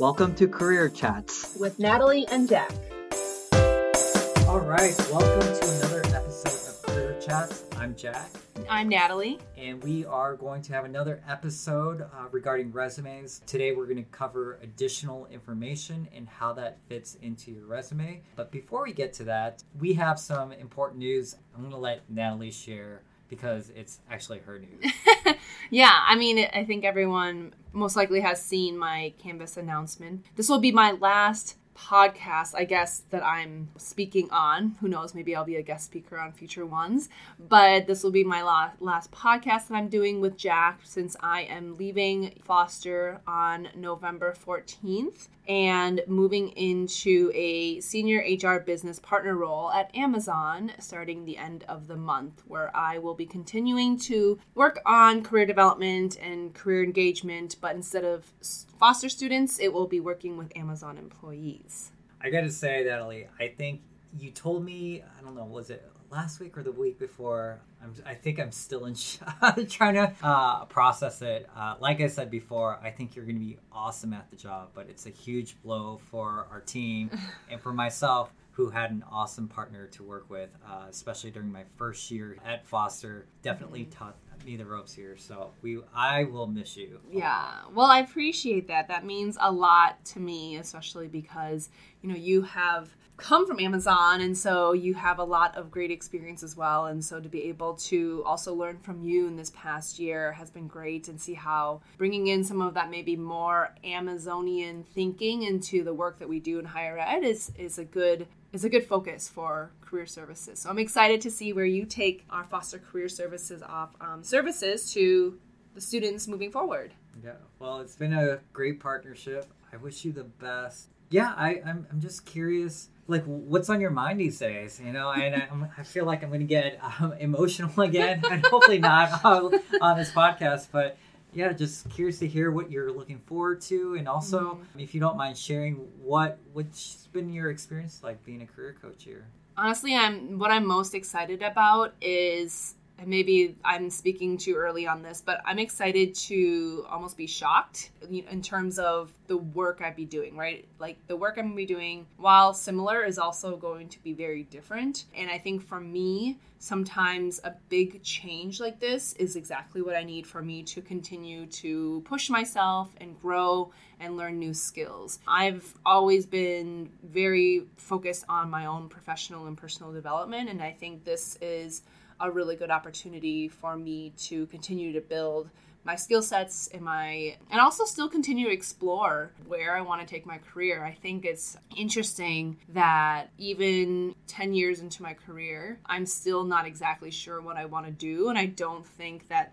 Welcome to Career Chats with Natalie and Jack. All right, welcome to another episode of Career Chats. I'm Jack. I'm Natalie. And we are going to have another episode uh, regarding resumes. Today, we're going to cover additional information and how that fits into your resume. But before we get to that, we have some important news. I'm going to let Natalie share because it's actually her news. yeah, I mean, I think everyone most likely has seen my Canvas announcement. This will be my last podcast, I guess, that I'm speaking on. Who knows? Maybe I'll be a guest speaker on future ones. But this will be my last, podcast that I'm doing with Jack since I am leaving Foster on November 14th and moving into a senior HR business partner role at Amazon starting the end of the month, where I will be continuing to work on career development and career engagement, but instead of foster students, it will be working with Amazon employees. I gotta say, Natalie, I think you told me, I don't know, was it last week or the week before. I'm, I think I'm still in trying to uh, process it. Uh, like I said before, I think you're going to be awesome at the job, but it's a huge blow for our team and for myself, who had an awesome partner to work with, uh, especially during my first year at Foster. Definitely mm-hmm. taught me the ropes here, so we I will miss you. Yeah, well, I appreciate that. That means a lot to me, especially because you know you have come from Amazon, and so you have a lot of great experience as well. And so to be able to also learn from you in this past year has been great, and see how bringing in some of that maybe more Amazonian thinking into the work that we do in higher ed is is a good is a good focus for career services. So I'm excited to see where you take our foster career services off um, services to the students moving forward. Yeah, well, it's been a great partnership. I wish you the best. Yeah, I, I'm, I'm just curious like what's on your mind these days you know and I, I feel like i'm going to get um, emotional again and hopefully not on, on, this podcast but yeah just curious to hear what you're looking forward to and also mm-hmm. if you don't mind sharing what what's been your experience like being a career coach here honestly i'm what i'm most excited about is and maybe I'm speaking too early on this, but I'm excited to almost be shocked in terms of the work I'd be doing, right? Like the work I'm gonna be doing, while similar, is also going to be very different. And I think for me, sometimes a big change like this is exactly what I need for me to continue to push myself and grow and learn new skills. I've always been very focused on my own professional and personal development, and I think this is a really good opportunity for me to continue to build my skill sets and my and also still continue to explore where I want to take my career. I think it's interesting that even 10 years into my career, I'm still not exactly sure what I want to do and I don't think that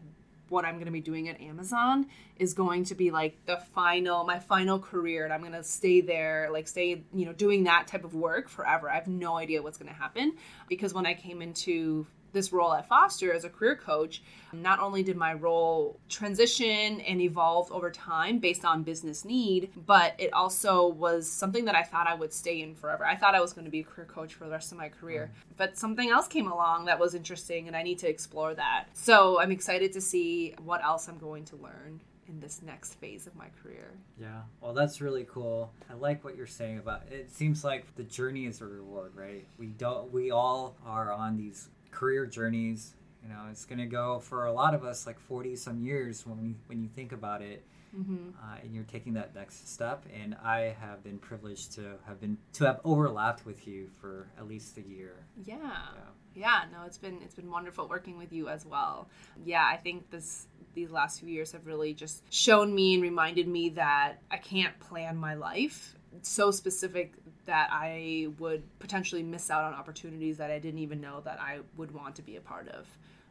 what I'm going to be doing at Amazon is going to be like the final my final career and I'm going to stay there like stay you know doing that type of work forever. I have no idea what's going to happen because when I came into this role at Foster as a career coach, not only did my role transition and evolve over time based on business need, but it also was something that I thought I would stay in forever. I thought I was going to be a career coach for the rest of my career, but something else came along that was interesting and I need to explore that. So I'm excited to see what else I'm going to learn in this next phase of my career. Yeah, well, that's really cool. I like what you're saying about it. it seems like the journey is a reward, right? We don't. We all are on these career journeys. You know, it's going to go for a lot of us like 40 some years when we when you think about it. Mm-hmm. Uh, and you're taking that next step. And I have been privileged to have been to have overlapped with you for at least a year. Yeah. yeah. Yeah, no, it's been it's been wonderful working with you as well. Yeah, I think this these last few years have really just shown me and reminded me that I can't plan my life so specific that I would potentially miss out on opportunities that I didn't even know that I would want to be a part of.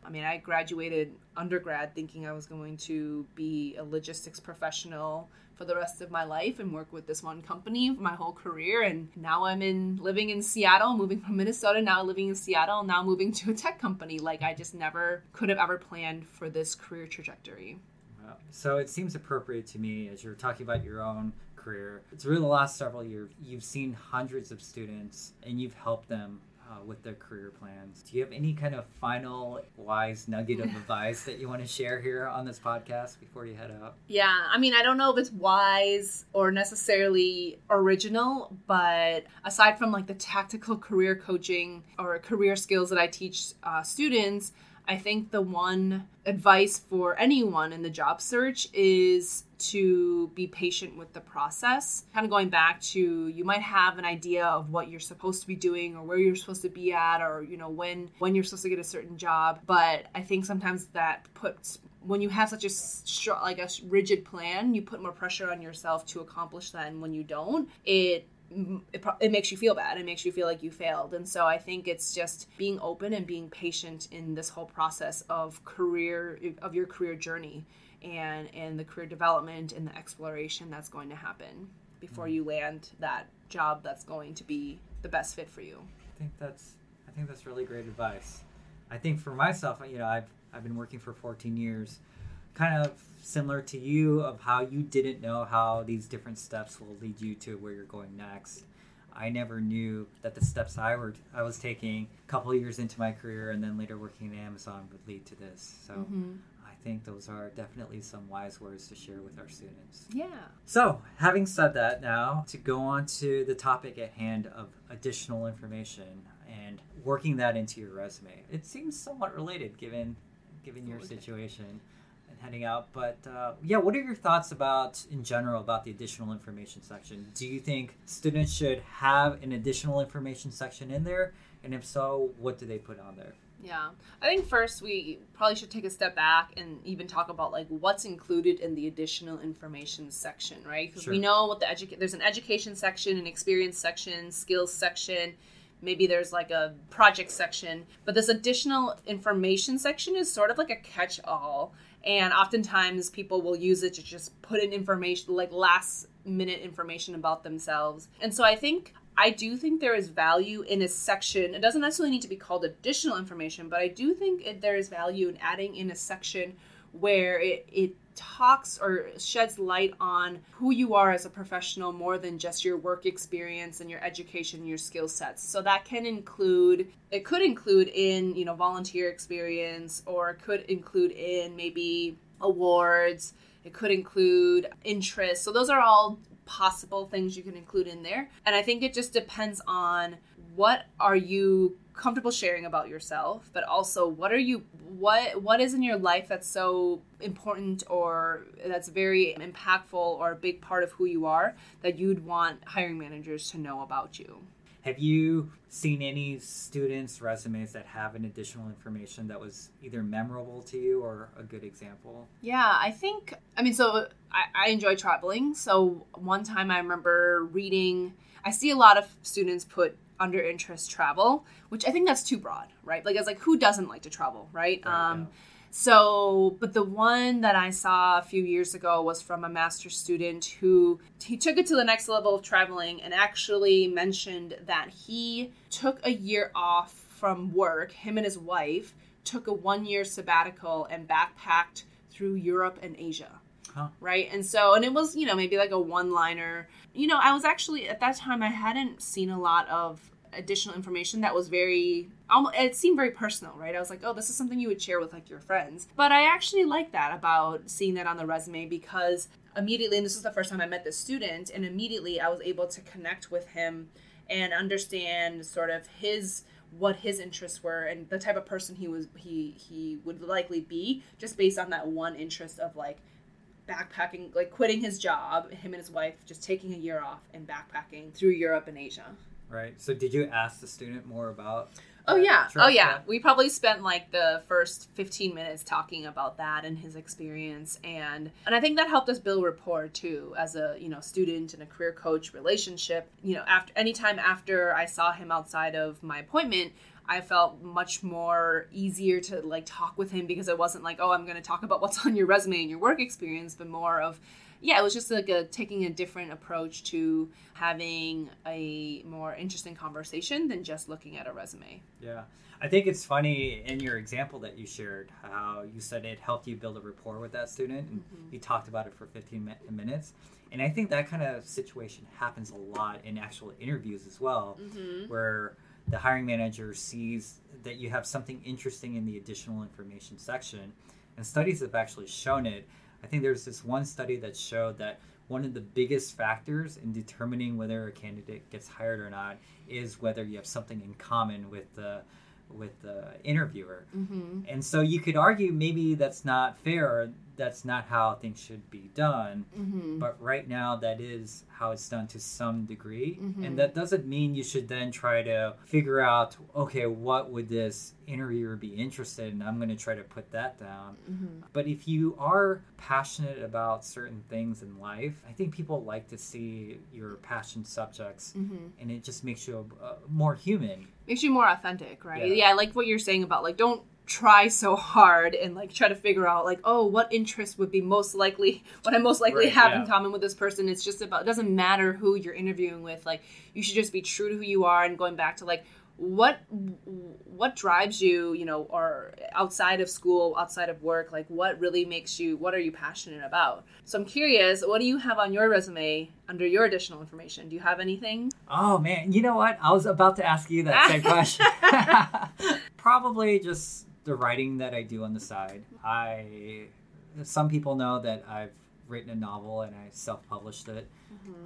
I mean, I graduated undergrad thinking I was going to be a logistics professional for the rest of my life and work with this one company my whole career and now I'm in living in Seattle, moving from Minnesota, now living in Seattle, now moving to a tech company. Like I just never could have ever planned for this career trajectory. So it seems appropriate to me as you're talking about your own career. Through the last several years, you've seen hundreds of students and you've helped them uh, with their career plans. Do you have any kind of final wise nugget of advice that you want to share here on this podcast before you head out? Yeah, I mean, I don't know if it's wise or necessarily original, but aside from like the tactical career coaching or career skills that I teach uh, students, I think the one advice for anyone in the job search is to be patient with the process. Kind of going back to you might have an idea of what you're supposed to be doing or where you're supposed to be at or you know when when you're supposed to get a certain job, but I think sometimes that puts when you have such a like a rigid plan, you put more pressure on yourself to accomplish that and when you don't, it it, it makes you feel bad. It makes you feel like you failed. And so I think it's just being open and being patient in this whole process of career of your career journey and and the career development and the exploration that's going to happen before mm-hmm. you land that job that's going to be the best fit for you. I think that's I think that's really great advice. I think for myself, you know, I've I've been working for 14 years, kind of similar to you of how you didn't know how these different steps will lead you to where you're going next. I never knew that the steps I were I was taking a couple of years into my career and then later working at Amazon would lead to this. So Mm-hmm. I think those are definitely some wise words to share with our students. Yeah. So, having said that, now to go on to the topic at hand of additional information and working that into your resume. It seems somewhat related given given your situation heading out. But uh, yeah, what are your thoughts about in general about the additional information section? Do you think students should have an additional information section in there? And if so, what do they put on there? Yeah. I think first we probably should take a step back and even talk about like what's included in the additional information section, right? Because we know what the edu- there's an education section, an experience section, skills section, maybe there's like a project section, but this additional information section is sort of like a catch-all and oftentimes people will use it to just put in information like last minute information about themselves. And so I think I do think there is value in a section. It doesn't necessarily need to be called additional information, but I do think it, there is value in adding in a section where it, it talks or sheds light on who you are as a professional more than just your work experience and your education and your skill sets. So that can include it could include in, you know, volunteer experience or it could include in maybe awards, it could include interests. So those are all possible things you can include in there. And I think it just depends on what are you comfortable sharing about yourself, but also what are you what what is in your life that's so important or that's very impactful or a big part of who you are that you'd want hiring managers to know about you. Have you seen any students' resumes that have an additional information that was either memorable to you or a good example? Yeah, I think, I mean, so I, I enjoy traveling. So one time I remember reading, I see a lot of students put under interest travel, which I think that's too broad, right? Like, it's like, who doesn't like to travel, right? Right, um, yeah. So, but the one that I saw a few years ago was from a master's student who he took it to the next level of traveling and actually mentioned that he took a year off from work, him and his wife took a one year sabbatical and backpacked through Europe and Asia. Huh. Right. And so, and it was, you know, maybe like a one liner. You know, I was actually, at that time, I hadn't seen a lot of additional information that was very, it seemed very personal, right? I was like, oh, this is something you would share with like your friends. But I actually like that about seeing that on the resume because immediately, and this was the first time I met this student, and immediately I was able to connect with him and understand sort of his what his interests were and the type of person he was he he would likely be just based on that one interest of like backpacking like quitting his job him and his wife just taking a year off and backpacking through Europe and Asia. Right. So, did you ask the student more about? Oh yeah. trip? Oh yeah. We probably spent like the first 15 minutes talking about that and his experience and and I think that helped us build rapport too as a, you know, student and a career coach relationship. You know, after anytime after I saw him outside of my appointment, I felt much more easier to like talk with him because it wasn't like, oh, I'm going to talk about what's on your resume and your work experience, but more of yeah, it was just like a taking a different approach to having a more interesting conversation than just looking at a resume. Yeah. I think it's funny in your example that you shared how you said it helped you build a rapport with that student and Mhm. you talked about it for 15 mi- minutes. And I think that kind of situation happens a lot in actual interviews as well, Mm-hmm. where the hiring manager sees that you have something interesting in the additional information section. And studies have actually shown it. I think there's this one study that showed that one of the biggest factors in determining whether a candidate gets hired or not is whether you have something in common with the with the interviewer. Mm-hmm. And so you could argue maybe that's not fair that's not how things should be done. Mm-hmm. But right now, that is how it's done to some degree. Mhm. And that doesn't mean you should then try to figure out, okay, what would this interviewer be interested in? I'm going to try to put that down. Mm-hmm. But if you are passionate about certain things in life, I think people like to see your passion subjects. Mm-hmm. And it just makes you uh, more human. makes you more authentic, right? Yeah. Yeah. I like what you're saying about like don't try so hard and like try to figure out like oh what interest would be most likely what I most likely Right, have yeah. in common with this person. It's just about it doesn't matter who you're interviewing with. Like you should just be true to who you are and going back to like what what drives you you know or outside of school outside of work like what really makes you what are you passionate about so i'm curious what do you have on your resume under your additional information do you have anything Oh man, you know what? I was about to ask you that same question. Probably just the writing that I do on the side. I some people know that I've written a novel and I self-published it,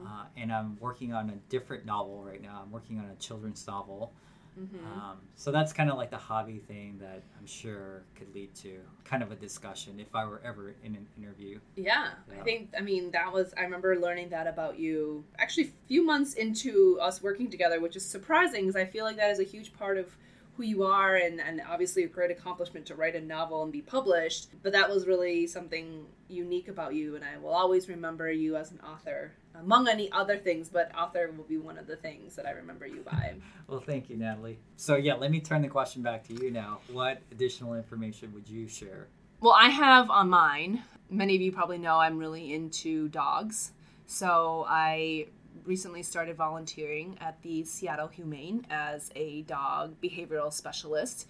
uh, and I'm working on a different novel right now. I'm working on a children's novel. Mm-hmm. Um, so that's kind of like the hobby thing that I'm sure could lead to kind of a discussion if I were ever in an interview. Yeah, Yeah. I think I mean that was I remember learning that about you actually a few months into us working together, which is surprising because I feel like that is a huge part of who you are and, and obviously a great accomplishment to write a novel and be published. But that was really something unique about you and I will always remember you as an author. Among any other things, but author will be one of the things that I remember you by. Well, thank you, Natalie. So yeah, let me turn the question back to you now. What additional information would you share? Well, I have on mine. Many of you probably know I'm really into dogs. So I recently started volunteering at the Seattle Humane as a dog behavioral specialist.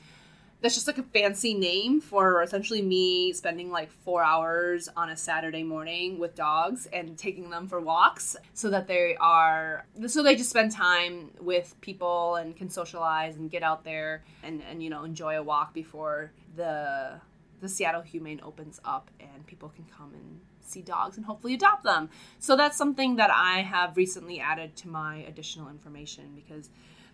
That's just like a fancy name for essentially me spending like four hours on a Saturday morning with dogs and taking them for walks so that they are, so they just spend time with people and can socialize and get out there and, and you know, enjoy a walk before the the Seattle Humane opens up and people can come and see dogs and hopefully adopt them. So that's something that I have recently added to my additional information because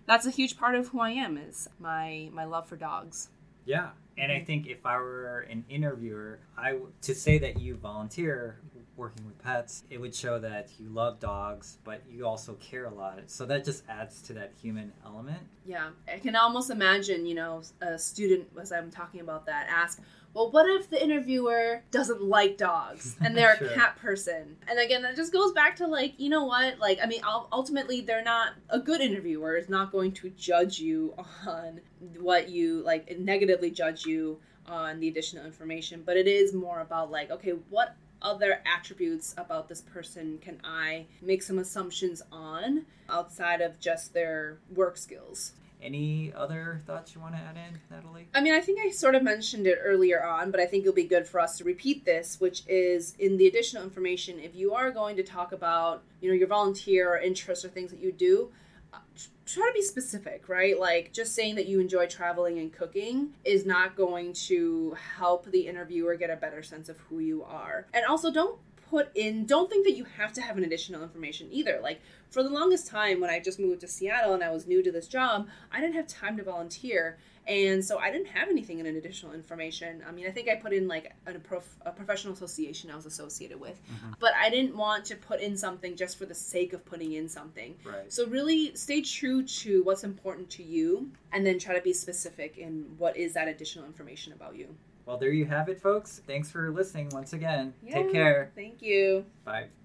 that's a huge part of who I am is my my love for dogs. Yeah, and I mm-hmm. think if I were an interviewer, I w- to say that you volunteer working with pets, it would show that you love dogs, but you also care a lot. So that just adds to that human element. Yeah, I can almost imagine, you know, a student as I'm talking about that ask, "Well, what if the interviewer doesn't like dogs and they're Sure. a cat person?" And again, that just goes back to like, you know what? Like, I mean, ultimately, they're not a good interviewer is not going to judge you on what you like negatively judge you on the additional information, but it is more about like, okay, what other attributes about this person can I make some assumptions on outside of just their work skills? Any other thoughts you want to add in, Natalie? I mean, I think I sort of mentioned it earlier on, but I think it'll be good for us to repeat this, which is in the additional information. If you are going to talk about, you know, your volunteer or interests or things that you do, uh, try to be specific, right? Like just saying that you enjoy traveling and cooking is not going to help the interviewer get a better sense of who you are. And also, don't put in don't think that you have to have an additional information either. Like for the longest time when i just moved to seattle and i was new to this job i didn't have time to volunteer. And so i didn't have anything in an additional information. I mean i think i put in like a, prof- a professional association i was associated with. Mm-hmm. But i didn't want to put in something just for the sake of putting in something. Right. so really stay true to what's important to you and then try to be specific in what is that additional information about you Well, there you have it, folks. Thanks for listening once again. Yeah. Take care. thank you Bye.